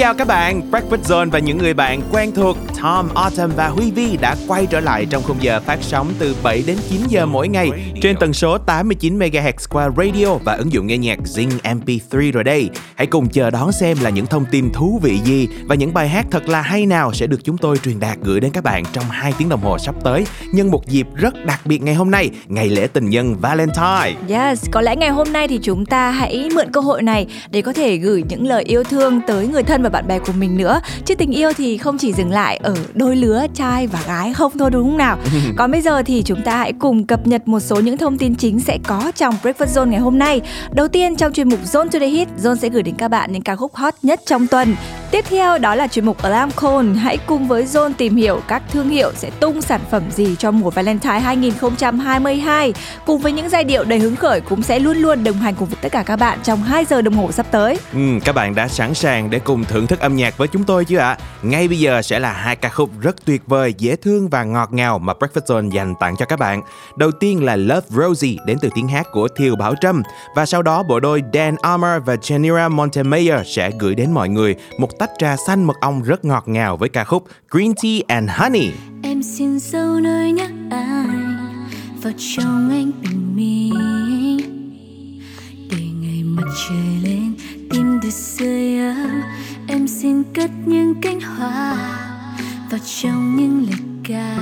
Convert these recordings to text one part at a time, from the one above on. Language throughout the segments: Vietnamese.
Chào các bạn, Breakfast Zone và những người bạn quen thuộc. Tom, Autumn và Huy Vi đã quay trở lại trong khung giờ phát sóng từ 7 đến 9 giờ mỗi ngày trên tần số 89 MHz qua radio và ứng dụng nghe nhạc Zing MP3 rồi đây. Hãy cùng chờ đón xem là những thông tin thú vị gì và những bài hát thật là hay nào sẽ được chúng tôi truyền đạt gửi đến các bạn trong 2 tiếng đồng hồ sắp tới nhân một dịp rất đặc biệt ngày hôm nay, ngày lễ tình nhân Valentine. Yes, có lẽ ngày hôm nay thì chúng ta hãy mượn cơ hội này để có thể gửi những lời yêu thương tới người thân và bạn bè của mình nữa. Chứ tình yêu thì không chỉ dừng lại ở đôi lứa trai và gái không thôi đúng không nào? Còn bây giờ thì chúng ta hãy cùng cập nhật một số những thông tin chính sẽ có trong Breakfast Zone ngày hôm nay. Đầu tiên trong chuyên mục Zone to the Hit, Zone sẽ gửi đến các bạn những ca khúc hot nhất trong tuần. Tiếp theo đó là chuyên mục Alarm Call. Hãy cùng với Zone tìm hiểu các thương hiệu sẽ tung sản phẩm gì cho mùa Valentine 2022. Cùng với những giai điệu đầy hứng khởi cũng sẽ luôn luôn đồng hành cùng với tất cả các bạn trong 2 giờ đồng hồ sắp tới. Ừ, các bạn đã sẵn sàng để cùng thưởng thức âm nhạc với chúng tôi chưa ạ? À? Ngay bây giờ sẽ là hai ca khúc rất tuyệt vời, dễ thương và ngọt ngào mà Breakfast Zone dành tặng cho các bạn. Đầu tiên là Love Rosie đến từ tiếng hát của Thiều Bảo Trâm và sau đó bộ đôi Dan Armour và Janira Montemayor sẽ gửi đến mọi người một tách trà xanh mật ong rất ngọt ngào với ca khúc Green Tea and Honey. Em xin dấu nơi nhắc anh vào trong anh bình minh để ngày mặt trời lên, tim được sưởi ấm. Em xin cất những cánh hoa vào trong những lời ca.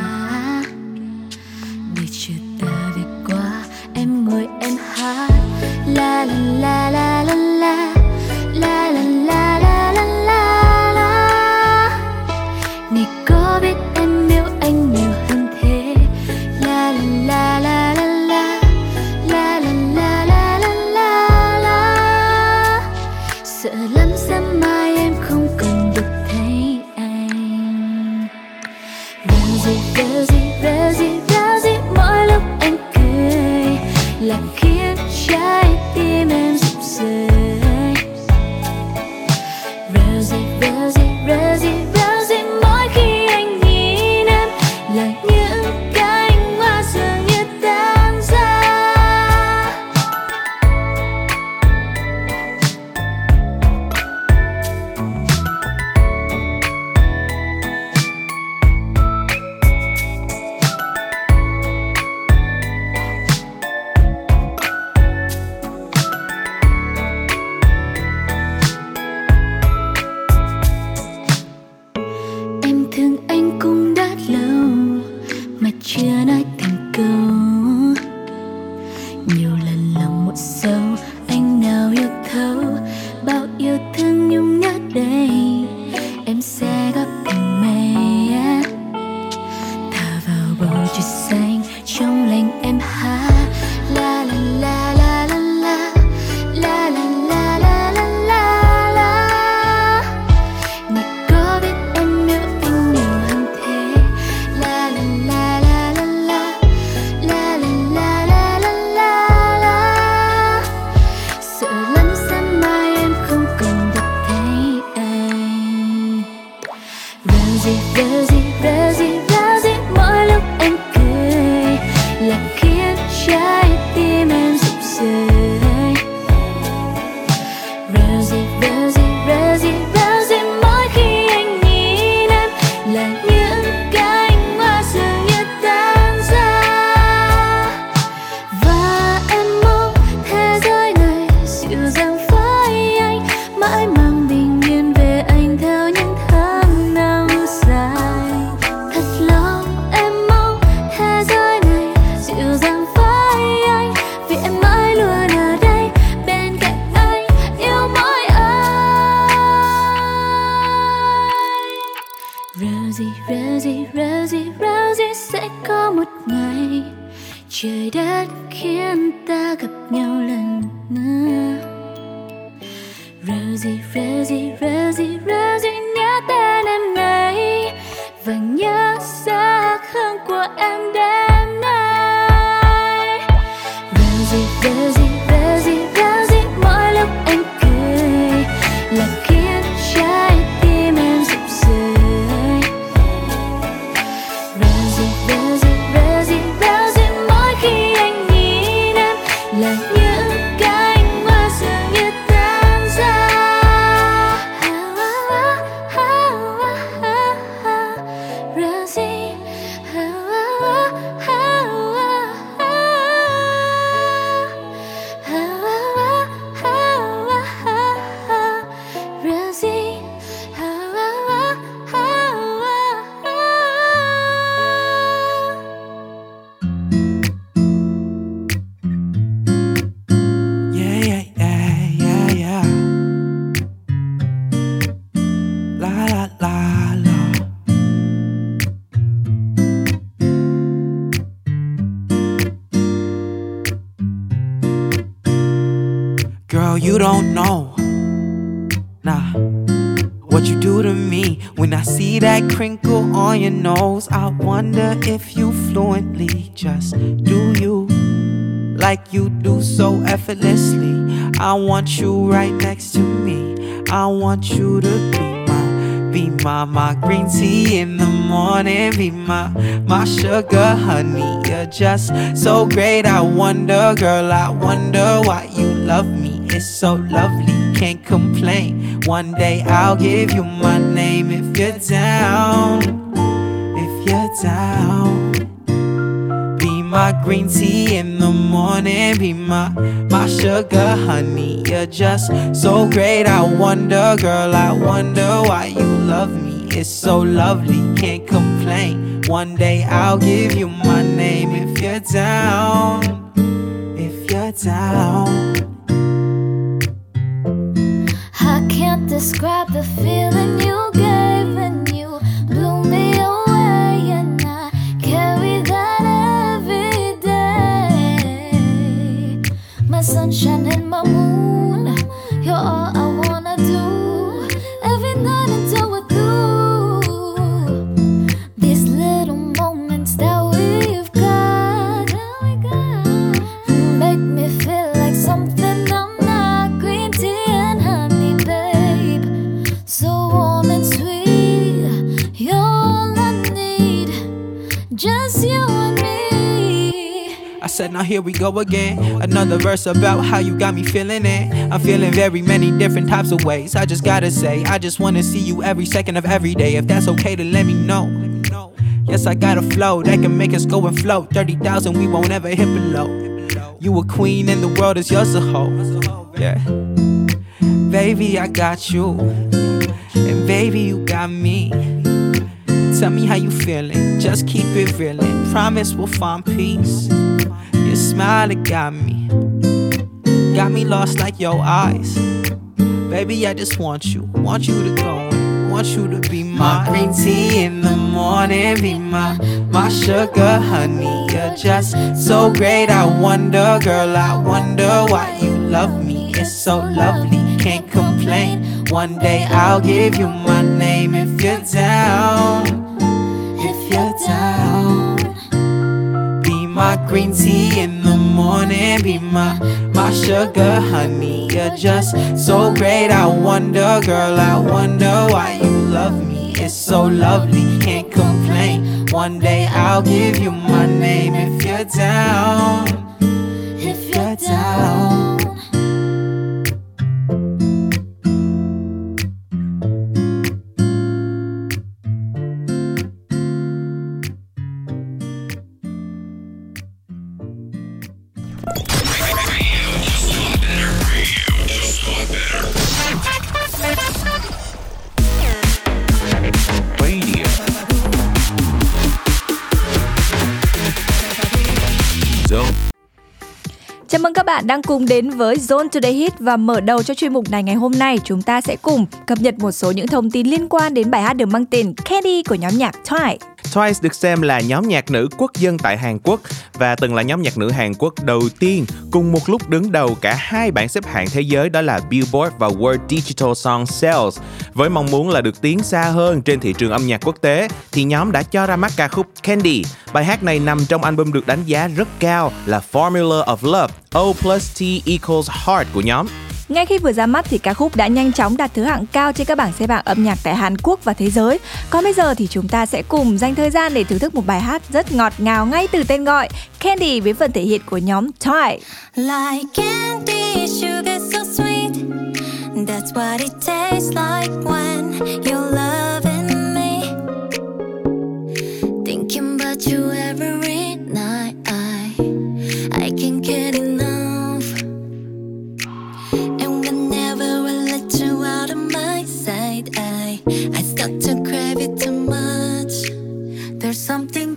don't know. Nah. What you do to me when I see that crinkle on your nose? I wonder if you fluently just do you like you do so effortlessly. I want you right next to me. I want you to be my, be my, my green tea in the morning. Be my, my sugar honey. You're just so great. I wonder, girl, I wonder why you love me. It's so lovely, can't complain. One day I'll give you my name if you're down. If you're down Be my green tea in the morning. Be my, my sugar honey. You're just so great. I wonder, girl, I wonder why you love me. It's so lovely, can't complain. One day I'll give you my name if you're down. If you're down. Can't describe the feeling you gave when you blew me away. And I carry that every day. My sunshine and said, now here we go again. Another verse about how you got me feeling it. I'm feeling very many different types of ways. I just gotta say, I just wanna see you every second of every day. If that's okay to let me know. Yes, I got a flow that can make us go and float. 30,000, we won't ever hit below. You a queen and the world is yours to hold. Yeah. Baby, I got you. And baby, you got me. Tell me how you feeling. Just keep it real. Promise we'll find peace. Your smile, it got me. Got me lost like your eyes. Baby, I just want you. Want you to go want you to be my green tea in the morning. Be my, my sugar honey. You're just so great. I wonder, girl, I wonder why you love me. It's so lovely, can't complain. One day I'll give you my name if you're down. If you're down Be my green tea in the morning. Be my, my sugar honey. You're just so great. I wonder, girl, I wonder why you love me. It's so lovely, can't complain. One day I'll give you my name if you're down. If you're down. Chào mừng các bạn đang cùng đến với Zone Today Hit và mở đầu cho chuyên mục này ngày hôm nay chúng ta sẽ cùng cập nhật một số những thông tin liên quan đến bài hát được mang tên Candy của nhóm nhạc Twice. Twice được xem là nhóm nhạc nữ quốc dân tại Hàn Quốc và từng là nhóm nhạc nữ Hàn Quốc đầu tiên cùng một lúc đứng đầu cả hai bảng xếp hạng thế giới đó là Billboard và World Digital Song Sales. Với mong muốn là được tiến xa hơn trên thị trường âm nhạc quốc tế thì nhóm đã cho ra mắt ca khúc Candy. Bài hát này nằm trong album được đánh giá rất cao là Formula of Love, O plus T equals Heart của nhóm. Ngay khi vừa ra mắt thì ca khúc đã nhanh chóng đạt thứ hạng cao trên các bảng xếp hạng âm nhạc tại Hàn Quốc và thế giới. Còn bây giờ thì chúng ta sẽ cùng dành thời gian để thưởng thức một bài hát rất ngọt ngào ngay từ tên gọi Candy với phần thể hiện của nhóm Toy. Like candy, sugar so sweet. That's what it tastes like when you're loving me. Thinking about you every night. I, I can't get sight, I, I start to crave it too much. There's something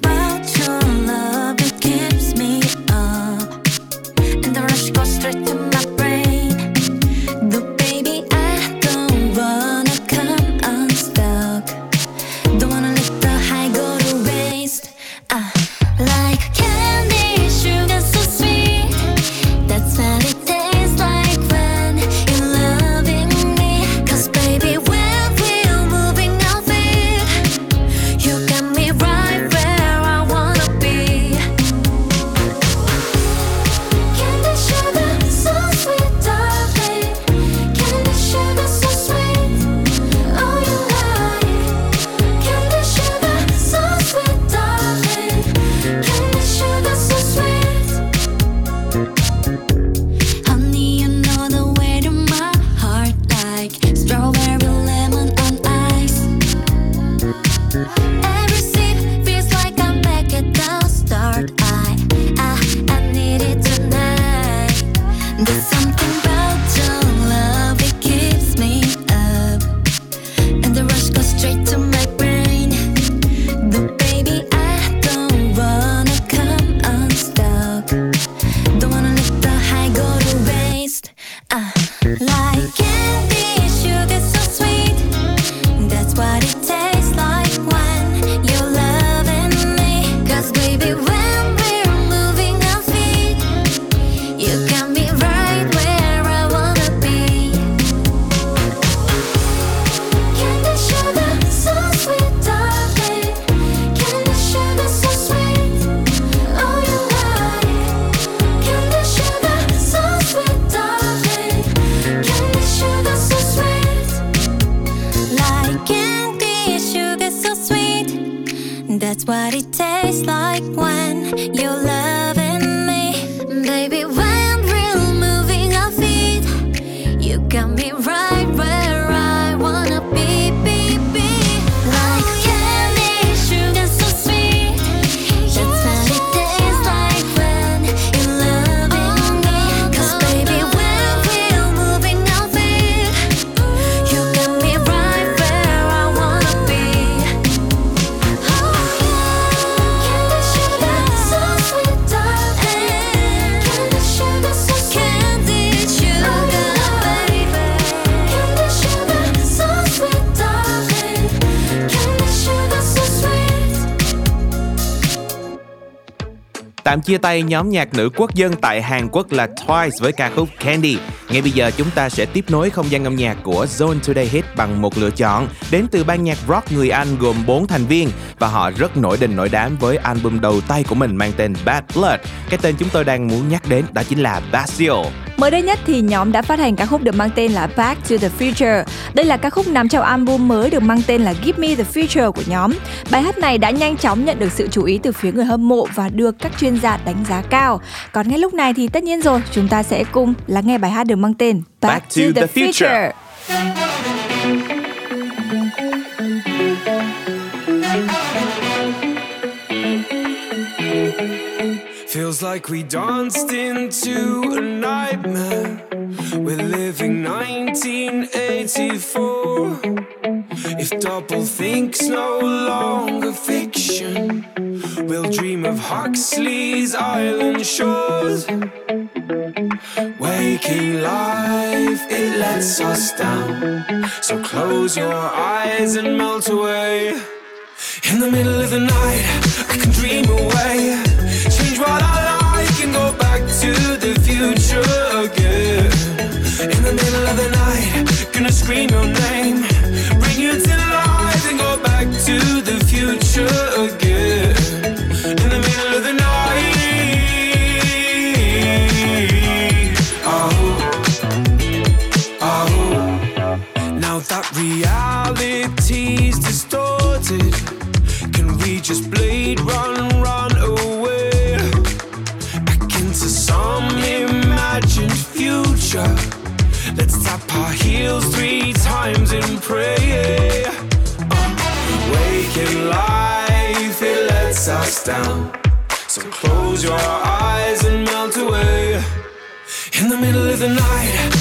Tạm chia tay nhóm nhạc nữ quốc dân tại Hàn Quốc là Twice với ca khúc Candy. Ngay bây giờ chúng ta sẽ tiếp nối không gian âm nhạc của Zone Today Hit bằng một lựa chọn đến từ ban nhạc rock người Anh gồm 4 thành viên và họ rất nổi đình nổi đám với album đầu tay của mình mang tên Bad Blood. Cái tên chúng tôi đang muốn nhắc đến đó chính là Bastille. Mới đây nhất thì nhóm đã phát hành ca khúc được mang tên là Back to the Future. Đây là ca khúc nằm trong album mới được mang tên là Give Me the Future của nhóm. Bài hát này đã nhanh chóng nhận được sự chú ý từ phía người hâm mộ và được các chuyên gia đánh giá cao. Còn ngay lúc này thì tất nhiên rồi, chúng ta sẽ cùng lắng nghe bài hát được mang tên Back to the Future. Feels like we danced into a nightmare. We're living 1984. If double think's no longer fiction, we'll dream of Huxley's island shores. Waking life, it lets us down. So close your eyes and melt away. In the middle of the night, I can dream away. Change what I to the future again. In the middle of the night, gonna scream your name. Bring you to life and go back to the future again. In the middle of the night. Oh, oh. Now that reality's distorted, your eyes and melt away. In the middle of the night,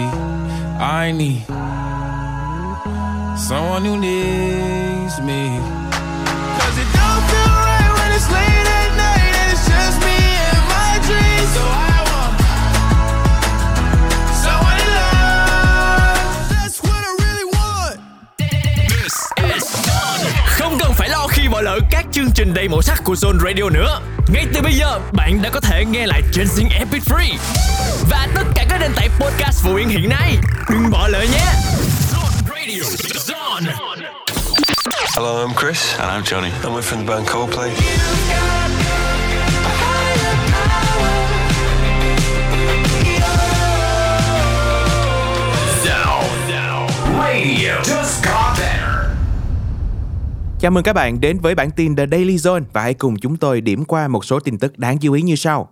I need someone who needs me. Cause it don't feel right when it's late at night and it's just me and my dreams. So I want someone in love. That's what I really want. This is done. Không cần phải lo khi bỏ lỡ các chương trình đầy màu sắc của Zone Radio nữa. Ngay từ bây giờ, bạn đã có thể nghe lại trên Zing Epic Free và tất cả nền tảng podcast phổ biến hiện nay. Đừng bỏ lỡ nhé. Zone Radio. Zone. Hello, I'm Chris. And I'm Johnny. And we're from the band Coldplay. Chào mừng các bạn đến với bản tin The Daily Zone và hãy cùng chúng tôi điểm qua một số tin tức đáng chú ý như sau.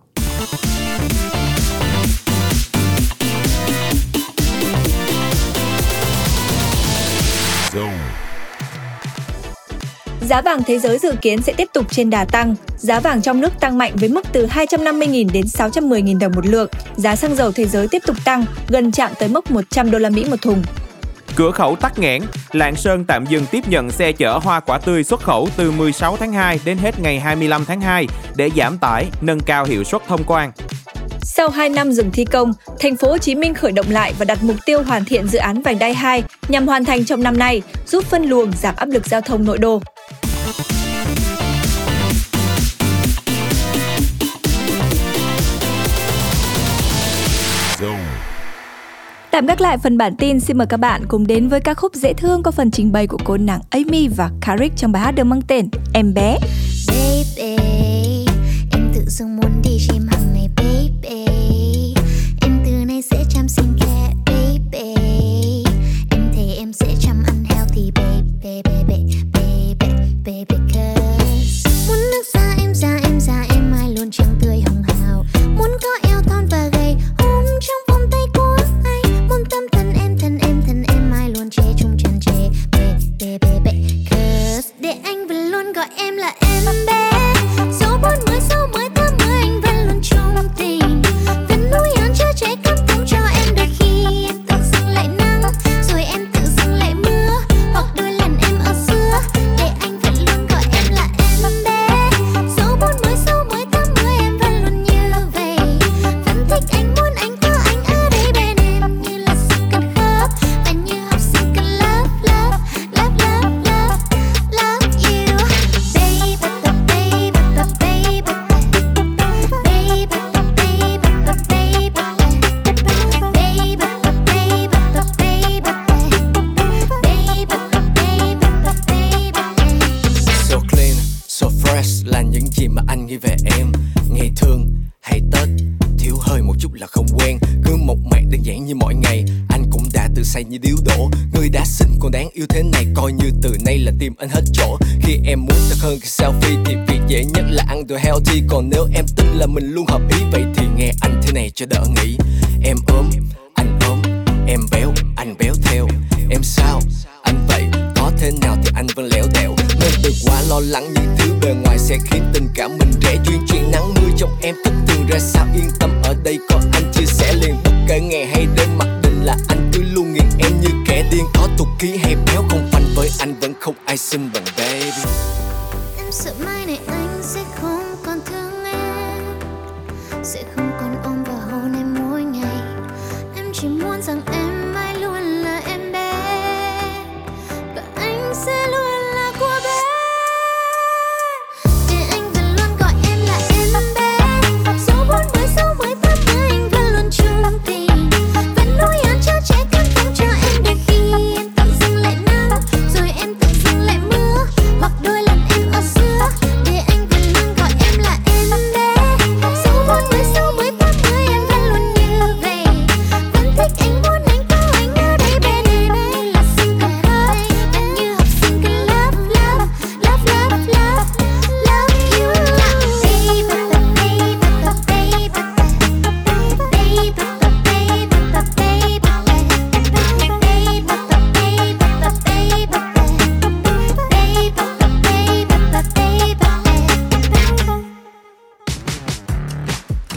Giá vàng thế giới dự kiến sẽ tiếp tục trên đà tăng. Giá vàng trong nước tăng mạnh với mức từ 250.000 đến 610.000 đồng một lượng. Giá xăng dầu thế giới tiếp tục tăng, gần chạm tới mốc 100 đô la Mỹ một thùng. Cửa khẩu tắc nghẽn, Lạng Sơn tạm dừng tiếp nhận xe chở hoa quả tươi xuất khẩu từ 16 tháng 2 đến hết ngày 25 tháng 2 để giảm tải, nâng cao hiệu suất thông quan. Sau 2 năm dừng thi công, thành phố Hồ Chí Minh khởi động lại và đặt mục tiêu hoàn thiện dự án vành đai 2 nhằm hoàn thành trong năm nay, giúp phân luồng giảm áp lực giao thông nội đô. Tạm gác lại phần bản tin, xin mời các bạn cùng đến với ca khúc dễ thương có phần trình bày của cô nàng Amy và Carrick trong bài hát được mang tên Em bé. Baby, em tự dưng muốn đi gym cả mình rẽ duyên chuyện nắng mưa trong em thức thường ra sao yên tâm. Ở đây có anh chia sẻ liền, bất kể ngày hay đêm, mặc định là anh cứ luôn nghiền em như kẻ điên. Có tục ký hay béo không phanh, với anh vẫn không ai xinh bằng baby. Em sợ mai này anh sẽ không còn thương em, Sẽ không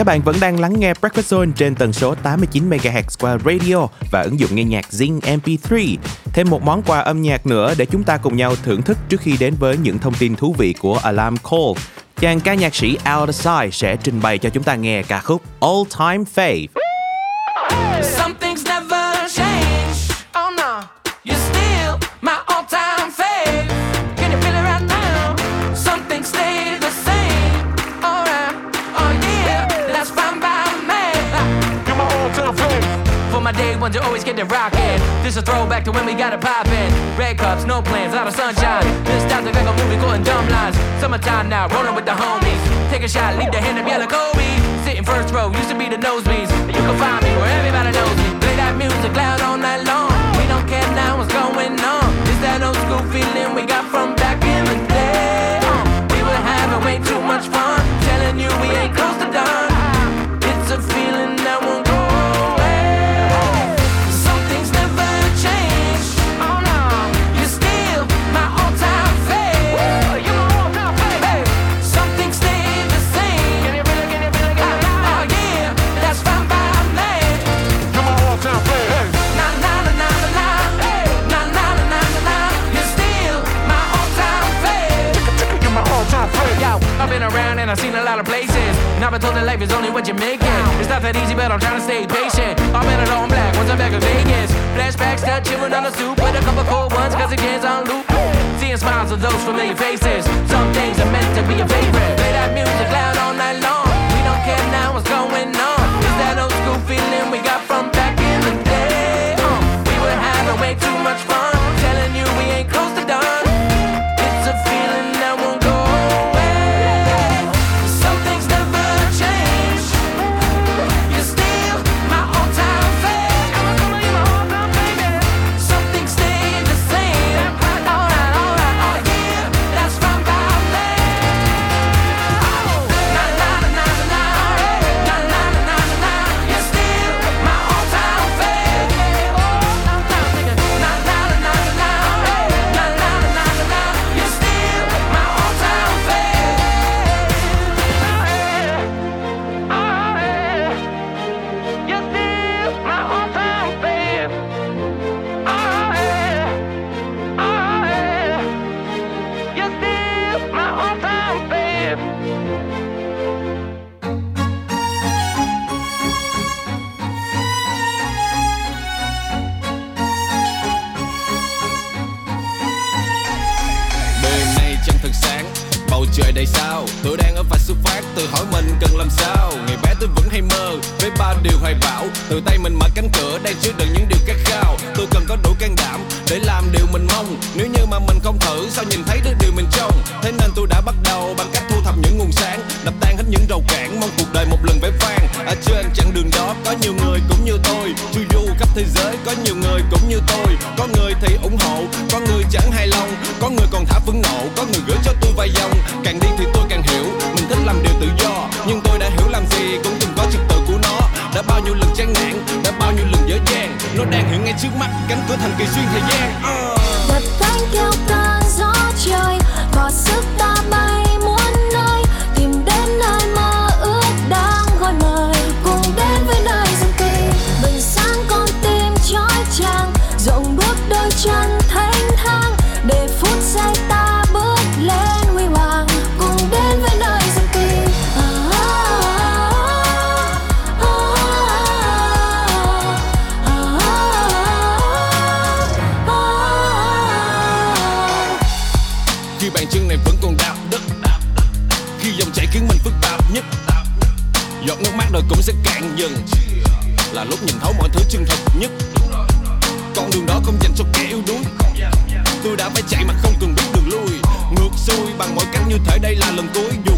Các bạn vẫn đang lắng nghe Breakfast Zone trên tần số 89 MHz qua radio và ứng dụng nghe nhạc Zing MP3. Thêm một món quà âm nhạc nữa để chúng ta cùng nhau thưởng thức trước khi đến với những thông tin thú vị của Alarm Call. Chàng ca nhạc sĩ Al Desai sẽ trình bày cho chúng ta nghe ca khúc All Time Fave. Ones, you always get it rockin'. This a throwback to when we got it poppin'. Red cups, no plans, out of sunshine. This time like a movie going dumb lines. Summertime now, rollin' with the homies. Take a shot, leave the hand of yellow Kobe. Sitting first row, used to be the nosebleeds. You can find me where everybody knows me. Play that music loud all night long. We don't care now what's going on. It's that old school feeling we got from back in the day. Uh, we were having way too much fun. I've been told that life is only what you make it. It's not that easy, but I'm trying to stay patient. I'm in it all black once I'm back in Vegas. Flashbacks, that chillin' on the soup with a couple cold ones, cause again's on loop. Seeing smiles of those familiar faces. Some things are meant to be a favorite. Play that music loud all night long. We don't care now what's going on. It's that old school feeling we got from back in the day. Uh, we were having way too much fun. Telling you we ain't close to done. Con đường đó không dành cho kẻ yếu đuối. Tôi đã phải chạy mà không cần biết đường lui. Ngược xuôi bằng mọi cách như thể đây là lần cuối.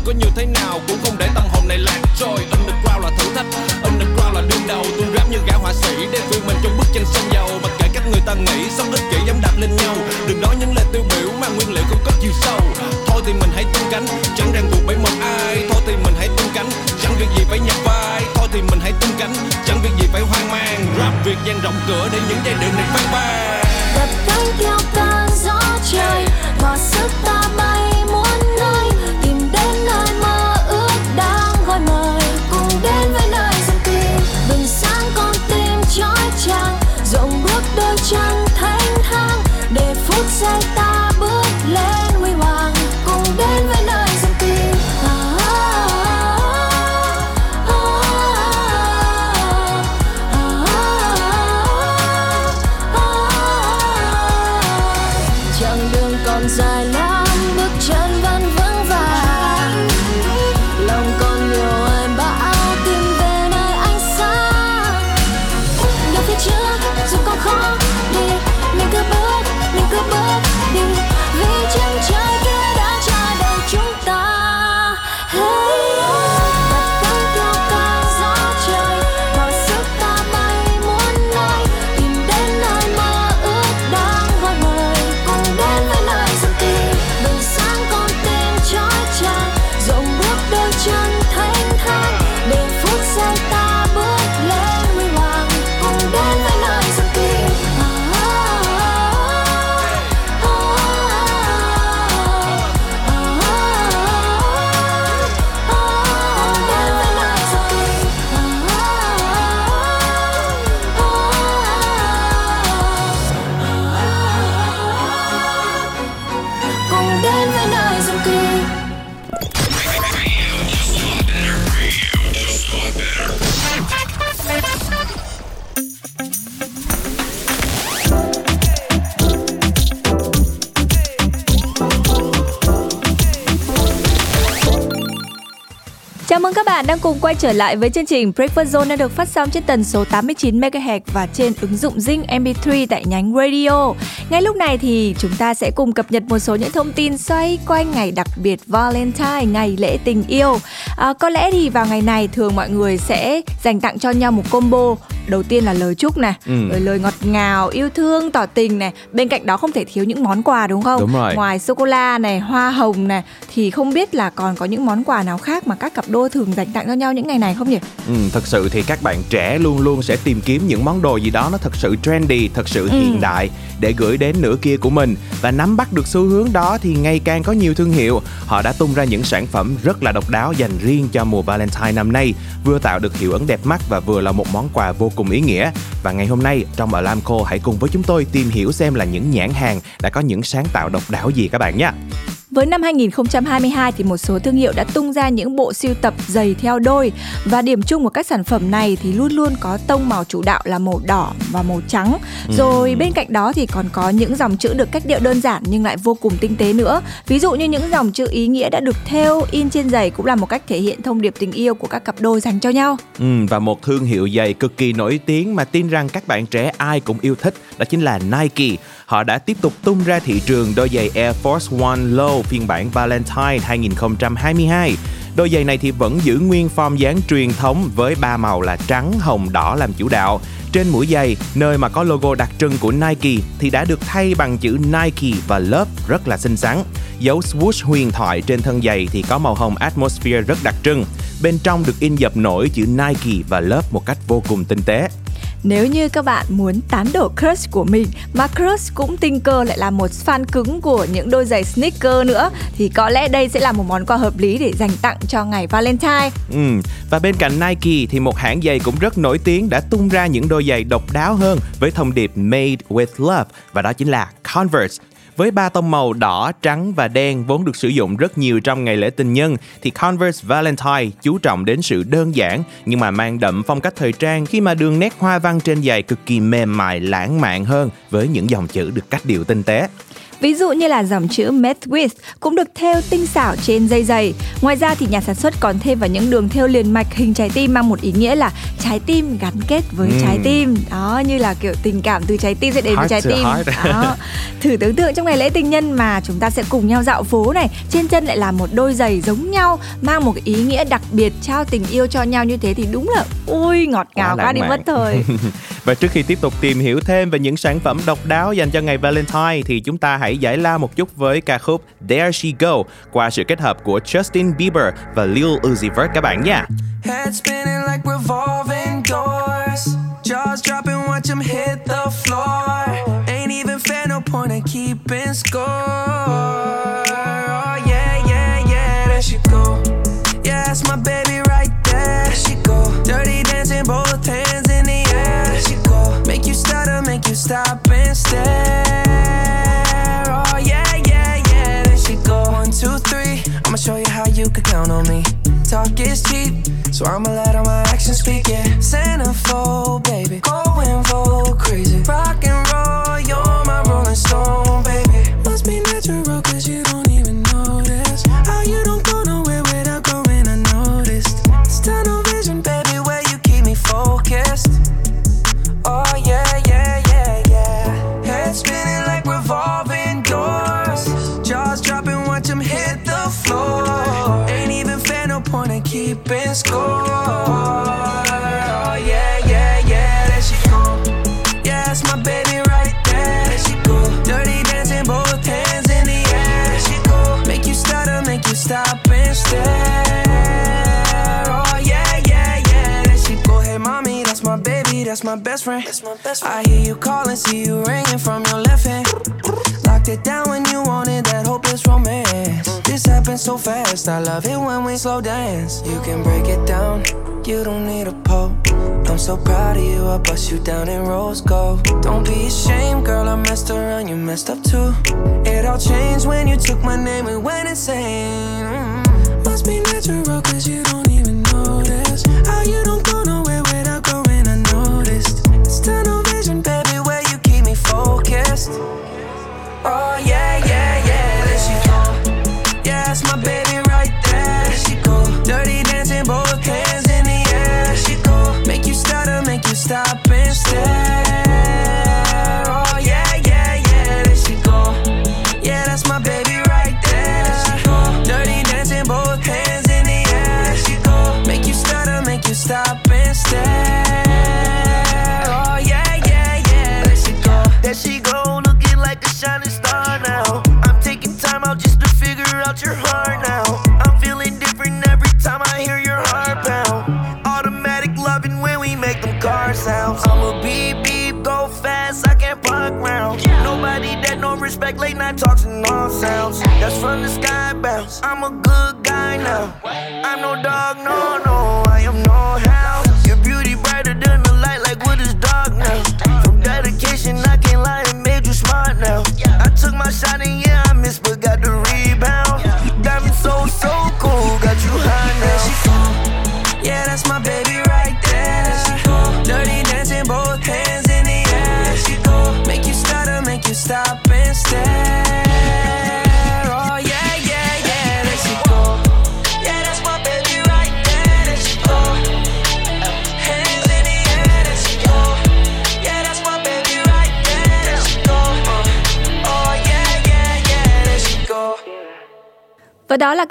Mang việc dang rộng cửa Để những giai điệu này vang vang. Đập cánh theo cơn gió trời thỏa sức ta bạn đang cùng quay trở lại với chương trình Breakfast Zone đang được phát sóng trên tần số 89 MHz và trên ứng dụng Zing MP3 tại nhánh radio. Ngay lúc này thì chúng ta sẽ cùng cập nhật một số những thông tin xoay quanh ngày đặc biệt Valentine, ngày lễ tình yêu. À, có lẽ thì vào ngày này thường mọi người sẽ dành tặng cho nhau một combo đầu tiên là lời chúc này, Ừ. rồi lời ngọt ngào, yêu thương, tỏ tình này. Bên cạnh đó không thể thiếu những món quà đúng không? Đúng rồi. Ngoài sô cô la này, hoa hồng này thì không biết là còn có những món quà nào khác mà các cặp đôi thường dành tặng cho nhau những ngày này không nhỉ? Ừ, thật sự thì các bạn trẻ luôn luôn sẽ tìm kiếm những món đồ gì đó nó thật sự trendy, thật sự Ừ. hiện đại để gửi đến nửa kia của mình và nắm bắt được xu hướng đó thì ngày càng có nhiều thương hiệu họ đã tung ra những sản phẩm rất là độc đáo dành riêng cho mùa Valentine năm nay, vừa tạo được hiệu ứng đẹp mắt và vừa là một món quà vô cùng ý nghĩa. Và ngày hôm nay, trong Alamco hãy cùng với chúng tôi tìm hiểu xem là những nhãn hàng đã có những sáng tạo độc đáo gì các bạn nhé. Với năm 2022 thì một số thương hiệu đã tung ra những bộ sưu tập giày theo đôi và điểm chung của các sản phẩm này thì luôn luôn có tông màu chủ đạo là màu đỏ và màu trắng. Rồi bên cạnh đó thì còn có những dòng chữ được cách điệu đơn giản nhưng lại vô cùng tinh tế nữa. Ví dụ như những dòng chữ ý nghĩa đã được thêu in trên giày cũng là một cách thể hiện thông điệp tình yêu của các cặp đôi dành cho nhau. Ừ, và một thương hiệu giày cực kỳ nổi tiếng mà tin rằng các bạn trẻ ai cũng yêu thích đó chính là Nike. Họ đã tiếp tục tung ra thị trường đôi giày Air Force One Low phiên bản Valentine 2022. Đôi giày này thì vẫn giữ nguyên form dáng truyền thống với ba màu là trắng, hồng, đỏ làm chủ đạo. Trên mũi giày, nơi mà có logo đặc trưng của Nike thì đã được thay bằng chữ Nike và Love rất là xinh xắn. Dấu swoosh huyền thoại trên thân giày thì có màu hồng atmosphere rất đặc trưng. Bên trong được in dập nổi chữ Nike và Love một cách vô cùng tinh tế. Nếu như các bạn muốn tán đổ crush của mình, mà crush cũng tình cờ lại là một fan cứng của những đôi giày sneaker nữa, thì có lẽ đây sẽ là một món quà hợp lý để dành tặng cho ngày Valentine. Ừ. Và bên cạnh Nike thì một hãng giày cũng rất nổi tiếng đã tung ra những đôi giày độc đáo hơn với thông điệp Made with Love, và đó chính là Converse. Với ba tông màu đỏ, trắng và đen vốn được sử dụng rất nhiều trong ngày lễ tình nhân thì Converse Valentine chú trọng đến sự đơn giản nhưng mà mang đậm phong cách thời trang khi mà đường nét hoa văn trên giày cực kỳ mềm mại lãng mạn hơn với những dòng chữ được cách điệu tinh tế. Ví dụ như là dòng chữ Made with cũng được thêu tinh xảo trên dây giày. Ngoài ra thì nhà sản xuất còn thêm vào những đường thêu liền mạch hình trái tim mang một ý nghĩa là trái tim gắn kết với Ừm. trái tim. Đó như là kiểu tình cảm từ trái tim sẽ đến với trái tim. Đó. Thử tưởng tượng trong ngày lễ tình nhân mà chúng ta sẽ cùng nhau dạo phố này, trên chân lại là một đôi giày giống nhau, mang một cái ý nghĩa đặc biệt trao tình yêu cho nhau như thế thì đúng là ui ngọt ngào Quá quá đi mất thời. Và trước khi tiếp tục tìm hiểu thêm về những sản phẩm độc đáo dành cho ngày Valentine thì chúng ta hãy hãy giải lao một chút với ca khúc There She Go qua sự kết hợp của Justin Bieber và Lil Uzi Vert các bạn nha. Head spinning like revolving doors. Jaws dropping, watch them hit the floor. Ain't even fair, no point in keeping score. So I'ma let all my actions speak. Yeah, centerfold, baby. Friend. That's my best friend. I hear you calling, see you ringing from your left hand. Locked it down when you wanted that hopeless romance. This happens so fast, I love it when we slow dance. You can break it down, you don't need a pole. I'm so proud of you, I bust you down in rose gold. Don't be ashamed, girl, I messed around, you messed up too. It all changed when you took my name and went insane. Mm. Must be natural, cause you don't even notice. How you don't guest. Oh.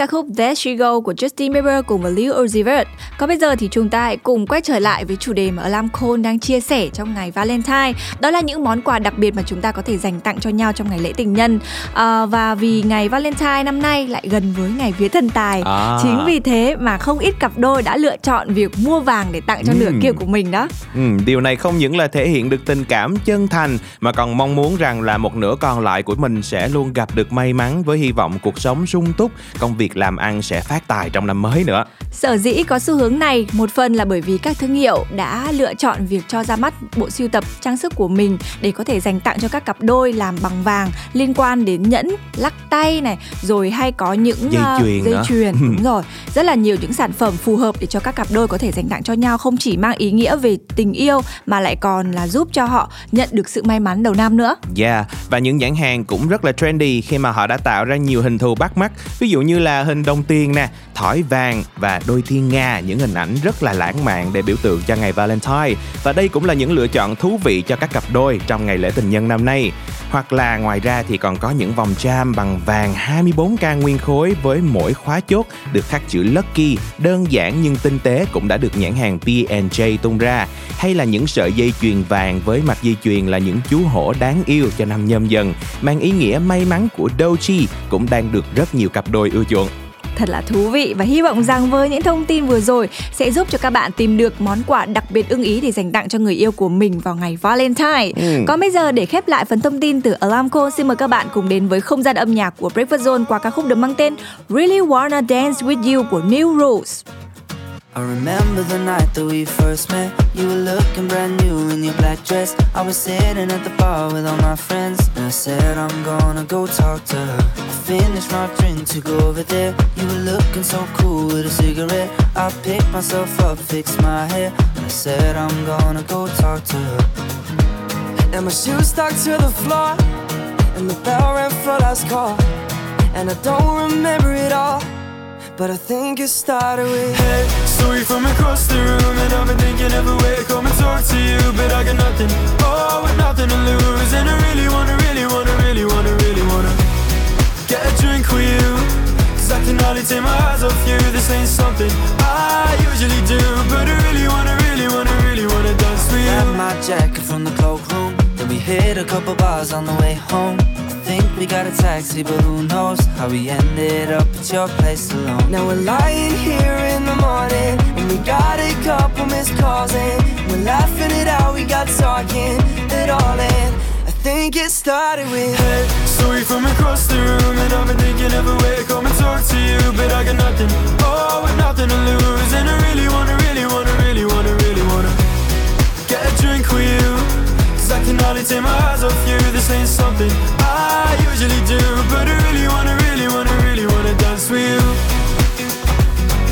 Ca khúc There She Go của Justin Bieber cùng với Lil Uzi Vert. Còn bây giờ thì chúng ta hãy cùng quay trở lại với chủ đề mà Alam Cole đang chia sẻ trong ngày Valentine. Đó là những món quà đặc biệt mà chúng ta có thể dành tặng cho nhau trong ngày lễ tình nhân. À, và vì ngày Valentine năm nay lại gần với ngày vía thần tài. À. Chính vì thế mà không ít cặp đôi đã lựa chọn việc mua vàng để tặng cho nửa Ừm. kia của mình đó. Ừ, điều này không những là thể hiện được tình cảm chân thành mà còn mong muốn rằng là một nửa còn lại của mình sẽ luôn gặp được may mắn với hy vọng cuộc sống sung túc, công việc làm ăn sẽ phát tài trong năm mới nữa. Sở dĩ có xu hướng này một phần là bởi vì các thương hiệu đã lựa chọn việc cho ra mắt bộ sưu tập trang sức của mình để có thể dành tặng cho các cặp đôi làm bằng vàng liên quan đến nhẫn, lắc tay này, rồi hay có những Dây ờ, chuyền dây chuyền đúng rồi. Rất là nhiều những sản phẩm phù hợp để cho các cặp đôi có thể dành tặng cho nhau không chỉ mang ý nghĩa về tình yêu mà lại còn là giúp cho họ nhận được sự may mắn đầu năm nữa. Yeah, và những nhãn hàng cũng rất là trendy khi mà họ đã tạo ra nhiều hình thù bắt mắt. Ví dụ như là hình đồng tiền nè, thỏi vàng và đôi thiên nga, những những hình ảnh rất là lãng mạn để biểu tượng cho ngày Valentine. Và đây cũng là những lựa chọn thú vị cho các cặp đôi trong ngày lễ tình nhân năm nay. Hoặc là ngoài ra thì còn có những vòng jam bằng vàng 24K nguyên khối với mỗi khóa chốt được khắc chữ Lucky, đơn giản nhưng tinh tế cũng đã được nhãn hàng P&J tung ra. Hay là những sợi dây chuyền vàng với mặt dây chuyền là những chú hổ đáng yêu cho năm nhâm dần, mang ý nghĩa may mắn của Doji cũng đang được rất nhiều cặp đôi ưa chuộng. Thật là thú vị và hy vọng rằng với những thông tin vừa rồi sẽ giúp cho các bạn tìm được món quà đặc biệt ưng ý để dành tặng cho người yêu của mình vào ngày Valentine. Ừ. Còn bây giờ để khép lại phần thông tin từ Alamco, xin mời các bạn cùng đến với không gian âm nhạc của Breakfast Zone qua ca khúc được mang tên Really Wanna Dance With You của New Rules. I remember the night that we first met. You were looking brand new in your black dress. I was sitting at the bar with all my friends. And I said, I'm gonna go talk to her. I finished my drink to go over there. You were looking so cool with a cigarette. I picked myself up, fixed my hair. And I said, I'm gonna go talk to her. And my shoes stuck to the floor And the bell rang for last call And I don't remember it all But I think it started with Hey, sorry from across the room And I've been thinking of a way to come and talk to you But I got nothing, oh, with nothing to lose And I really wanna, really wanna, really wanna, really wanna Get a drink with you Cause I can hardly take my eyes off you This ain't something I usually do But I really wanna, really wanna, really wanna dance with you Grabbed my jacket from the cloakroom. Then we hit a couple bars on the way home. I think we got a taxi, but who knows how we ended up at your place alone. Now we're lying here in the morning And we got a couple missed calls and We're laughing it out, we got talking it all in. I think it started with Hey, sorry from across the room And I've been thinking of a way to come and talk to you But I got nothing, oh, with nothing to lose And I really wanna, really wanna, Hardly take my eyes off you This ain't something I usually do. But I really wanna, really wanna, really wanna dance with you.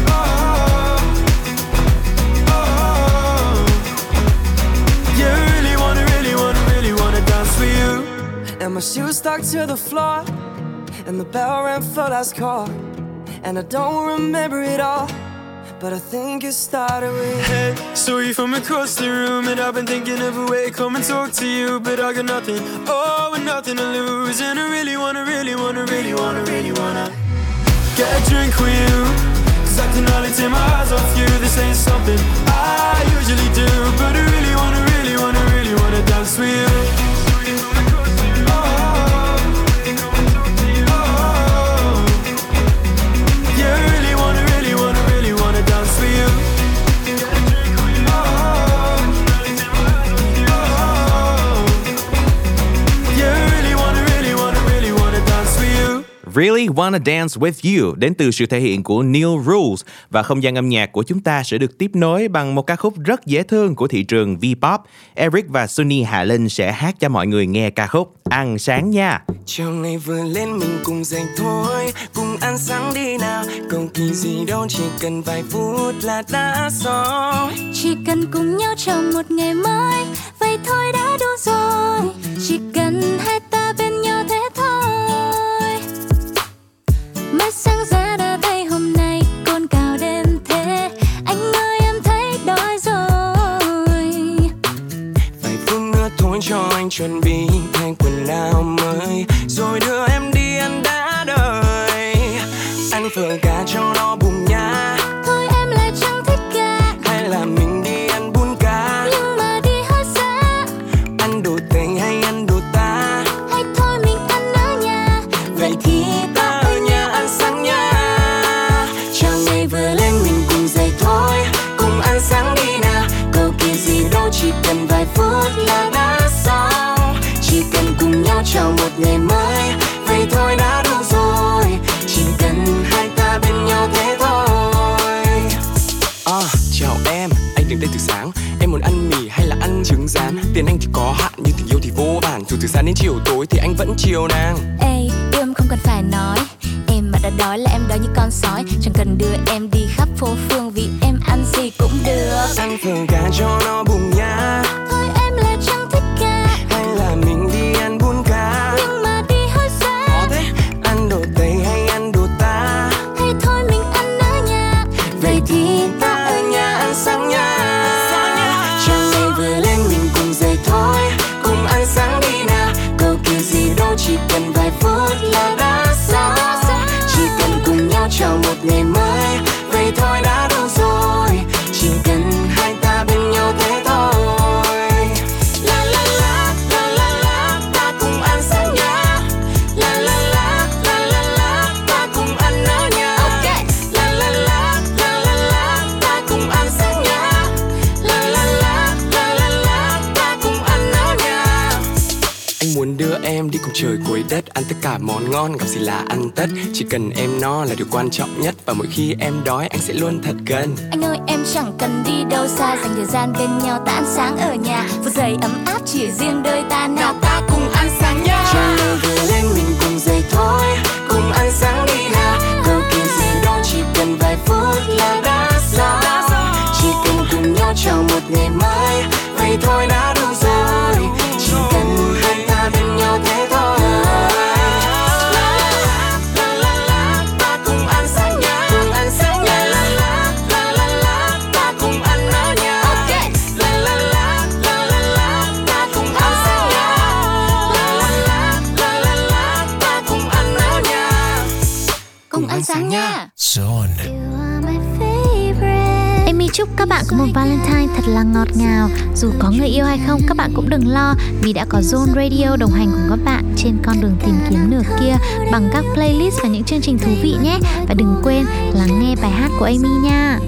Oh, oh, oh. Yeah, I really wanna, really wanna, really wanna dance with you. And my shoes stuck to the floor And the bell rang for last call. And I don't remember it all But I think it started with Hey, sorry from across the room And I've been thinking of a way to come and talk to you But I got nothing, oh, and nothing to lose And I really wanna, really wanna, really wanna, really wanna Get a drink with you. Cause I can hardly take my eyes off you This ain't something I usually do But I really wanna, really wanna, really wanna dance with you really wanna, dance with you đến từ sự thể hiện của Neil Rules và không gian âm nhạc của chúng ta sẽ được tiếp nối bằng một ca khúc rất dễ thương của thị trường V-pop. Eric và Sunny Hạ Linh sẽ hát cho mọi người nghe ca khúc Ăn sáng nha. Chiều ngày vừa lên mình cùng dậy thôi Cùng ăn sáng đi nào Cầu kỳ gì đâu chỉ cần vài phút là đã xong Chỉ cần cùng nhau chào một ngày mới Vậy thôi đã đủ rồi Chỉ cần hai sáng ra đã thấy hôm nay cồn cào đêm thế. Anh ơi, em thấy đói rồi. Vài phút nữa thôi cho anh chuẩn bị thay quần áo mới, Rồi đưa ngày mới Vậy thôi đã đủ rồi Chỉ cần hai ta bên nhau thế thôi. À, chào em, anh đứng đây từ sáng. Em muốn ăn mì hay là ăn trứng rán? Tiền anh thì có hạn nhưng tình yêu thì vô bản Dù từ sáng đến chiều tối thì anh vẫn chiều nàng. Ê, yêu em không cần phải nói. Em mà đã đói là em đói như con sói. Chẳng cần đưa em đi khắp phố phường Vì em ăn gì cũng được. Ăn phở gà cho nó bùng nha She's. Con ngon gặp gì là ăn tất. Chỉ cần em no là điều quan trọng nhất. Và mỗi khi em đói, anh sẽ luôn thật gần. Anh ơi, em chẳng cần đi đâu xa. Dành thời gian bên nhau ta ăn sáng ở nhà. Phút giây ấm áp chỉ riêng đôi ta. Nào ta bạn có một Valentine thật là ngọt ngào. Dù có người yêu hay không, các bạn cũng đừng lo. Vì đã có Zone Radio đồng hành cùng các bạn Trên con đường tìm kiếm nửa kia Bằng các playlist và những chương trình thú vị nhé. Và đừng quên lắng nghe bài hát của Amy nha.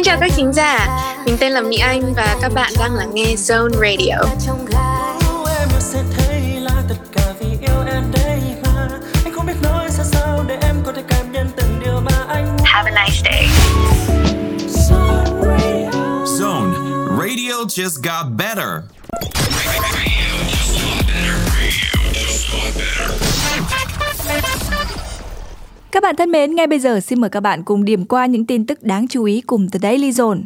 Xin chào các thính giả, mình tên là Mỹ Anh và các bạn đang lắng nghe Zone Radio. Em yêu sẽ thấy là tất cả vì yêu em đây mà Anh không biết nói ra sao để em có thể cảm nhận từng điều mà anh Have a nice day. Zone Radio just got better. Các bạn thân mến, ngay bây giờ xin mời các bạn cùng điểm qua những tin tức đáng chú ý cùng The Daily Zone.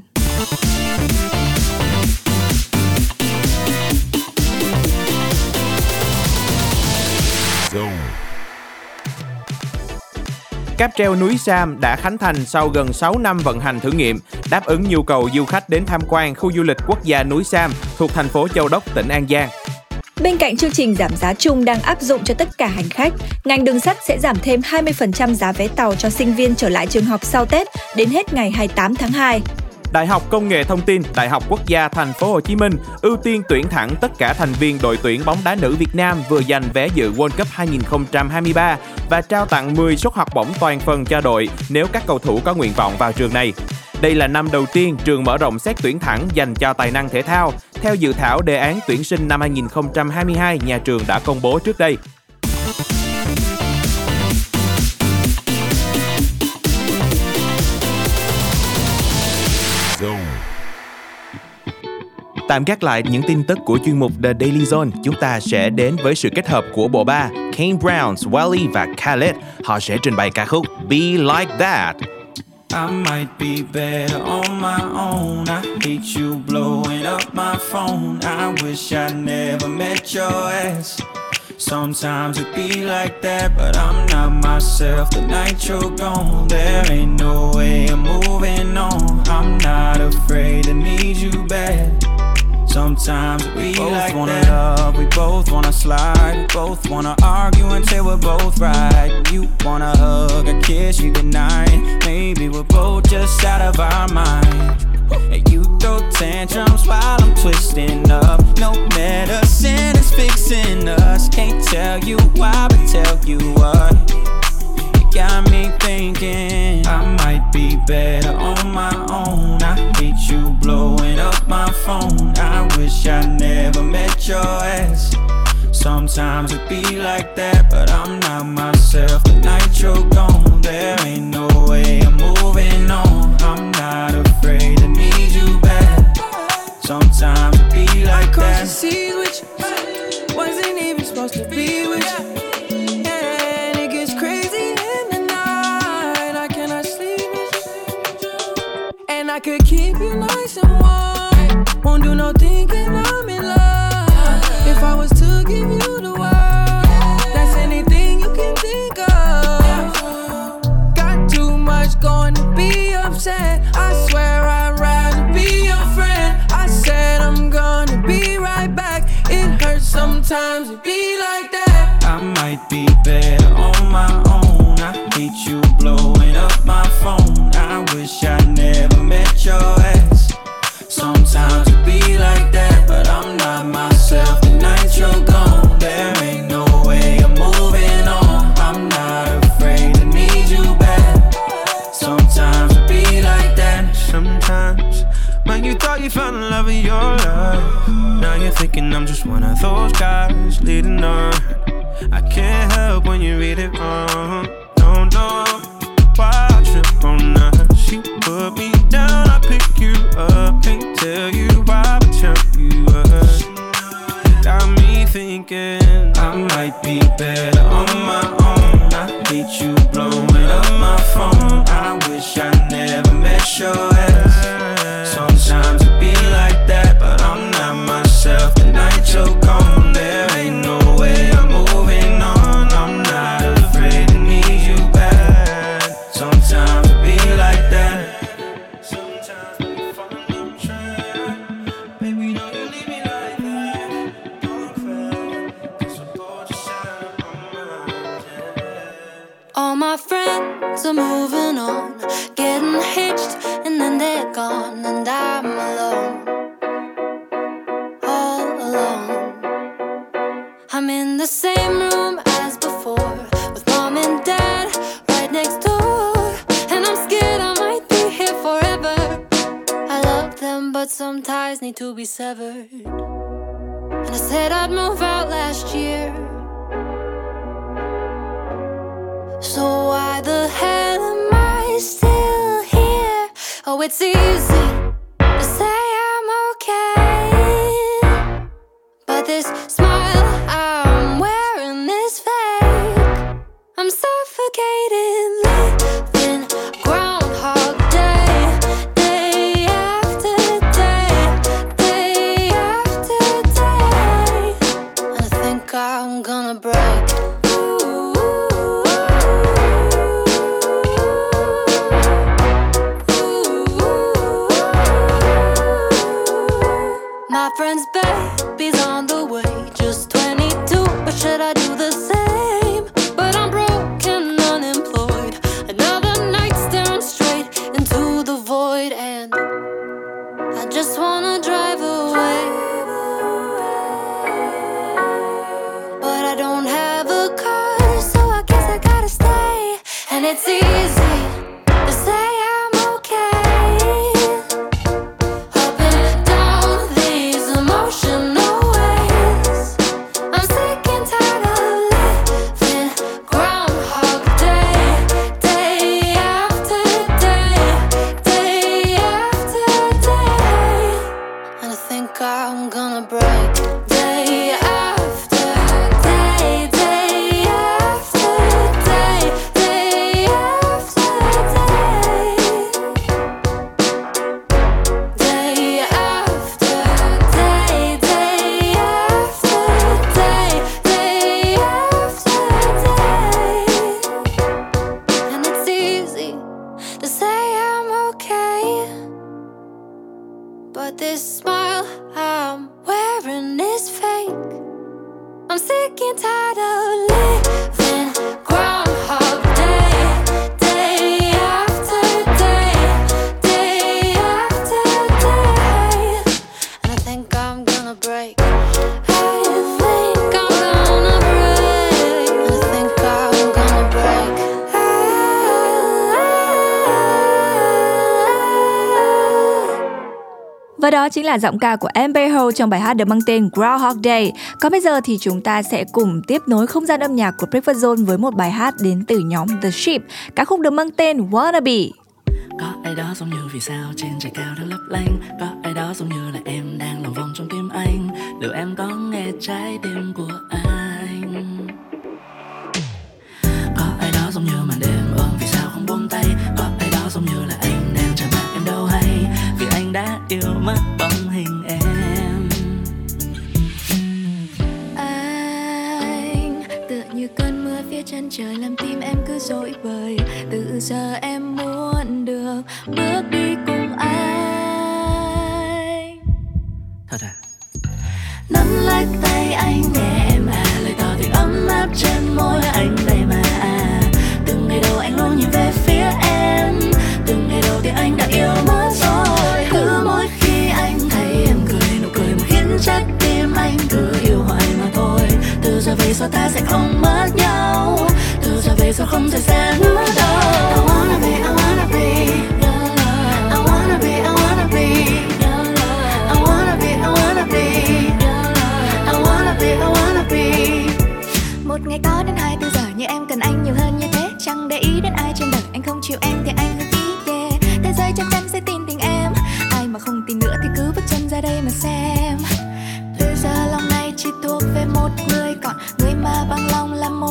Cáp treo núi Sam đã khánh thành sau gần 6 năm vận hành thử nghiệm, đáp ứng nhu cầu du khách đến tham quan khu du lịch quốc gia núi Sam thuộc thành phố Châu Đốc, tỉnh An Giang. Bên cạnh chương trình giảm giá chung đang áp dụng cho tất cả hành khách, ngành đường sắt sẽ giảm thêm 20% giá vé tàu cho sinh viên trở lại trường học sau Tết đến hết ngày 28 tháng 2. Đại học Công nghệ Thông tin, Đại học Quốc gia Thành phố Hồ Chí Minh ưu tiên tuyển thẳng tất cả thành viên đội tuyển bóng đá nữ Việt Nam vừa giành vé dự World Cup 2023 và trao tặng 10 suất học bổng toàn phần cho đội nếu các cầu thủ có nguyện vọng vào trường này. Đây là năm đầu tiên trường mở rộng xét tuyển thẳng dành cho tài năng thể thao. Theo dự thảo đề án tuyển sinh năm 2022 nhà trường đã công bố trước đây. Tạm gác lại những tin tức của chuyên mục The Daily Zone, chúng ta sẽ đến với sự kết hợp của bộ ba Kane Brown, Wally và Khaled. Họ sẽ trình bày ca khúc Be Like That. I might be better on my own. I hate you blowing up my phone. I wish I never met your ass. Sometimes it be like that, but I'm not myself. The night you're gone, there ain't no way I'm moving on. I'm not afraid to need you back. Sometimes we both like wanna that. love, we both wanna slide, we both wanna argue until we're both right. You wanna hug, a kiss you goodnight. Maybe we're both just out of our mind. And you throw tantrums while I'm twisting up. No medicine is fixing us. Can't tell you why, but tell you what. Got me thinking I might be better on my own. I hate you blowing up my phone. I wish I never met your ass. Sometimes it be like that, but I'm not myself. The night you're gone, there ain't no way I'm moving on. I'm not afraid to need you back. Sometimes it be like that. with you. Wasn't even supposed to be with you. I could keep you nice and warm. Won't do no thinking I'm in love. If I was to give you the world, that's anything you can think of. Got too much going to be upset. I swear I'd rather be your friend. I said I'm gonna be right back. It hurts sometimes to be like that. I might be better on my own. I hate you blowing up my phone. You you found the love of your life, now you're thinking I'm just one of those guys leading on. I can't help when you read it wrong. Don't know why I trip on us. She put me down, I pick you up. Can't tell you why, but tell you what. Got me thinking I might be better on my own. I hate you blowing up my phone. I wish I never met your There ain't no way I'm moving on. I'm not afraid to need you back. Sometimes it be like that. Sometimes track. Baby, don't you leave me like that. Don't cry, 'cause our minds. All my friends are moving ties need to be severed. And I said I'd move out last year. So why the hell am I still here? Oh, it's easy to say I'm okay, but this smile I'm wearing is fake. I'm suffocating, Và đó chính là giọng ca của Amber Hall trong bài hát được mang tên Groundhog Day. Còn bây giờ thì chúng ta sẽ cùng tiếp nối không gian âm nhạc của Breakfast Zone với một bài hát đến từ nhóm The Sheep. Ca khúc được mang tên Wannabe. Có ai đó giống như vì sao trên trời cao đang lấp lánh Có ai đó giống như là em đang lòng vòng trong tim anh Liệu em có nghe trái tim của anh Có ai đó giống như màn đêm ôm vì sao không buông tay Có ai đó giống như là đã yêu mất bóng hình em. Anh tựa như cơn mưa phía chân trời làm tim em cứ dối bời. Từ giờ em muốn được bước đi cùng anh. Thật à? Nắm lấy tay anh nhẹ em à lời tỏ tình ấm áp trên môi anh đây mà. À Từng ngày đầu anh luôn nhìn về phía trái tim anh cứ yêu hoài mà thôi Từ giờ về sau ta sẽ không mất nhau Từ giờ về sau không rời xa nữa đâu I wanna be, I wanna be your love. I wanna be, I wanna be your love. I wanna be, I wanna be your love. I wanna be, I wanna be một ngày có đến 24 giờ như em cần anh nhiều hơn như thế chẳng để ý đến ai trên đời anh không chịu em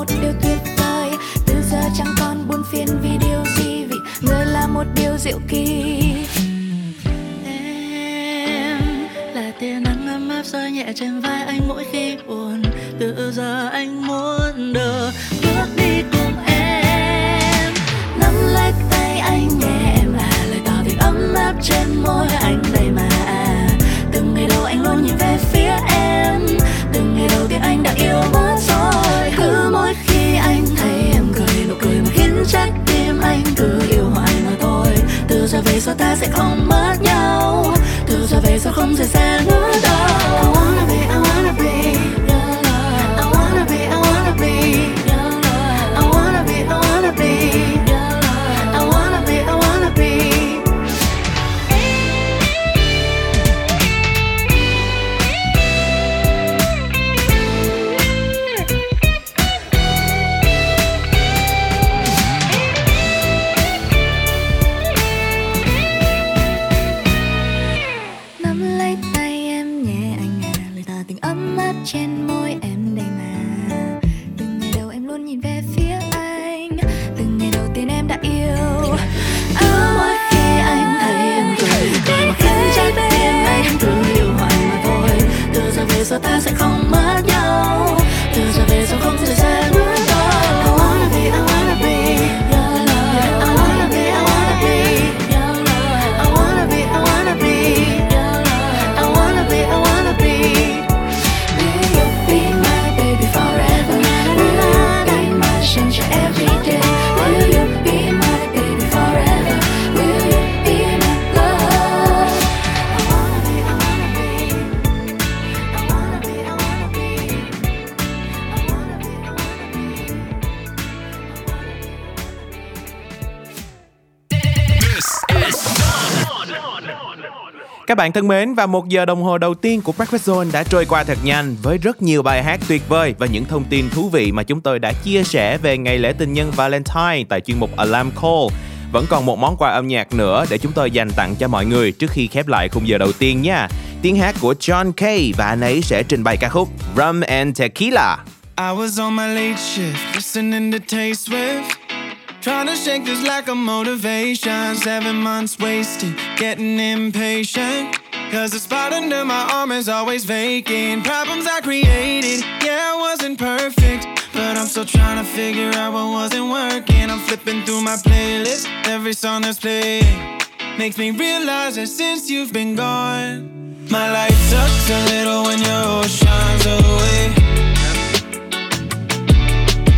một điều tuyệt vời. Từ giờ chẳng còn buồn phiền vì điều gì, vì người là một điều diệu kỳ. Em là tia nắng ấm áp rơi nhẹ trên vai anh mỗi khi buồn. Từ giờ anh muốn trái tim anh cứ yêu hoài mà thôi. Từ giờ về sau ta sẽ không mất nhau. Từ giờ về sau không rời xa. Các bạn thân mến và một giờ đồng hồ đầu tiên của Breakfast Zone đã trôi qua thật nhanh với rất nhiều bài hát tuyệt vời và những thông tin thú vị mà chúng tôi đã chia sẻ về ngày lễ tình nhân Valentine tại chuyên mục Alarm Call. Vẫn còn một món quà âm nhạc nữa để chúng tôi dành tặng cho mọi người trước khi khép lại khung giờ đầu tiên nha. Tiếng hát của John Kay và anh ấy sẽ trình bày ca khúc Rum and Tequila. I was on my late shift, listening to Tay Swift. Trying to shake this lack of motivation. Seven months wasted, getting impatient. Cause the spot under my arm is always vacant. Problems I created, yeah, I wasn't perfect. But I'm still trying to figure out what wasn't working. I'm flipping through my playlist, every song that's playing makes me realize that since you've been gone, my life sucks a little when your shines away.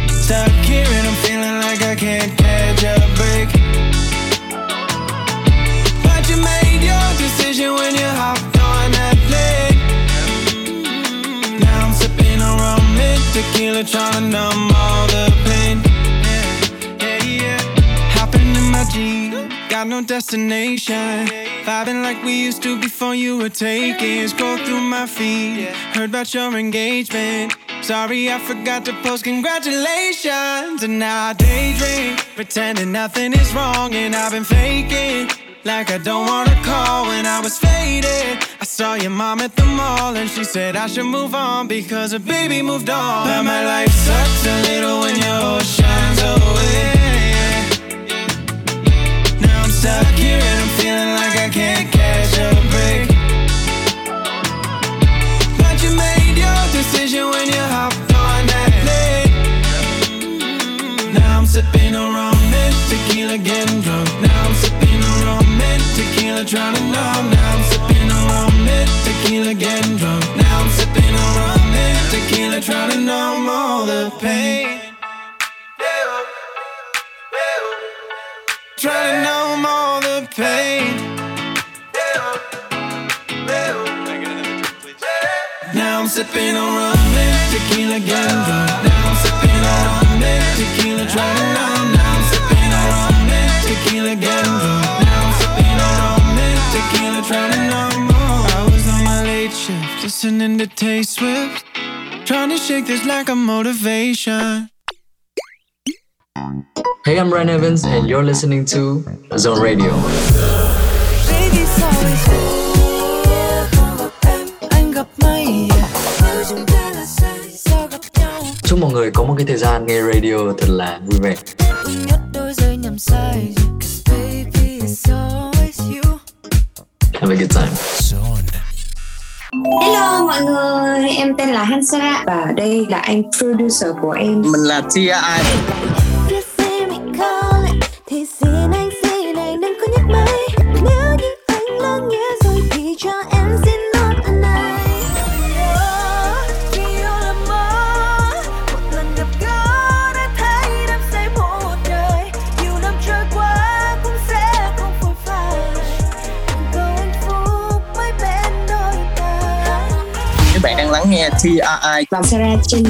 Stuck here and feeling like I can't catch a break. But you made your decision when you hopped on that plane. Now I'm sipping on rum and tequila, trying to numb all the pain. Yeah, yeah, my Jeep, got no destination. Vibing like we used to before you were taken. Scroll through my feed, heard about your engagement. Sorry, I forgot to post congratulations. And now I daydream, pretending nothing is wrong, and I've been faking. Like I don't wanna call when I was faded. I saw your mom at the mall and she said I should move on because her baby moved on. But my life sucks a little when your shines away. Now I'm stuck here and I'm feeling like I can't catch a break. Listening to Tay Swift, trying to shake this lack of motivation. Hey, I'm Ryan Evans, and you're listening to Zone Radio. Chúc mọi người có một cái thời gian nghe radio thật là vui vẻ. Have a good time. Hello mọi người, em tên là Hansa và đây là anh producer của em. Mình là Tia Ai. thì at TRI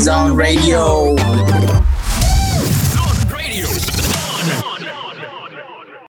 Zone Radio.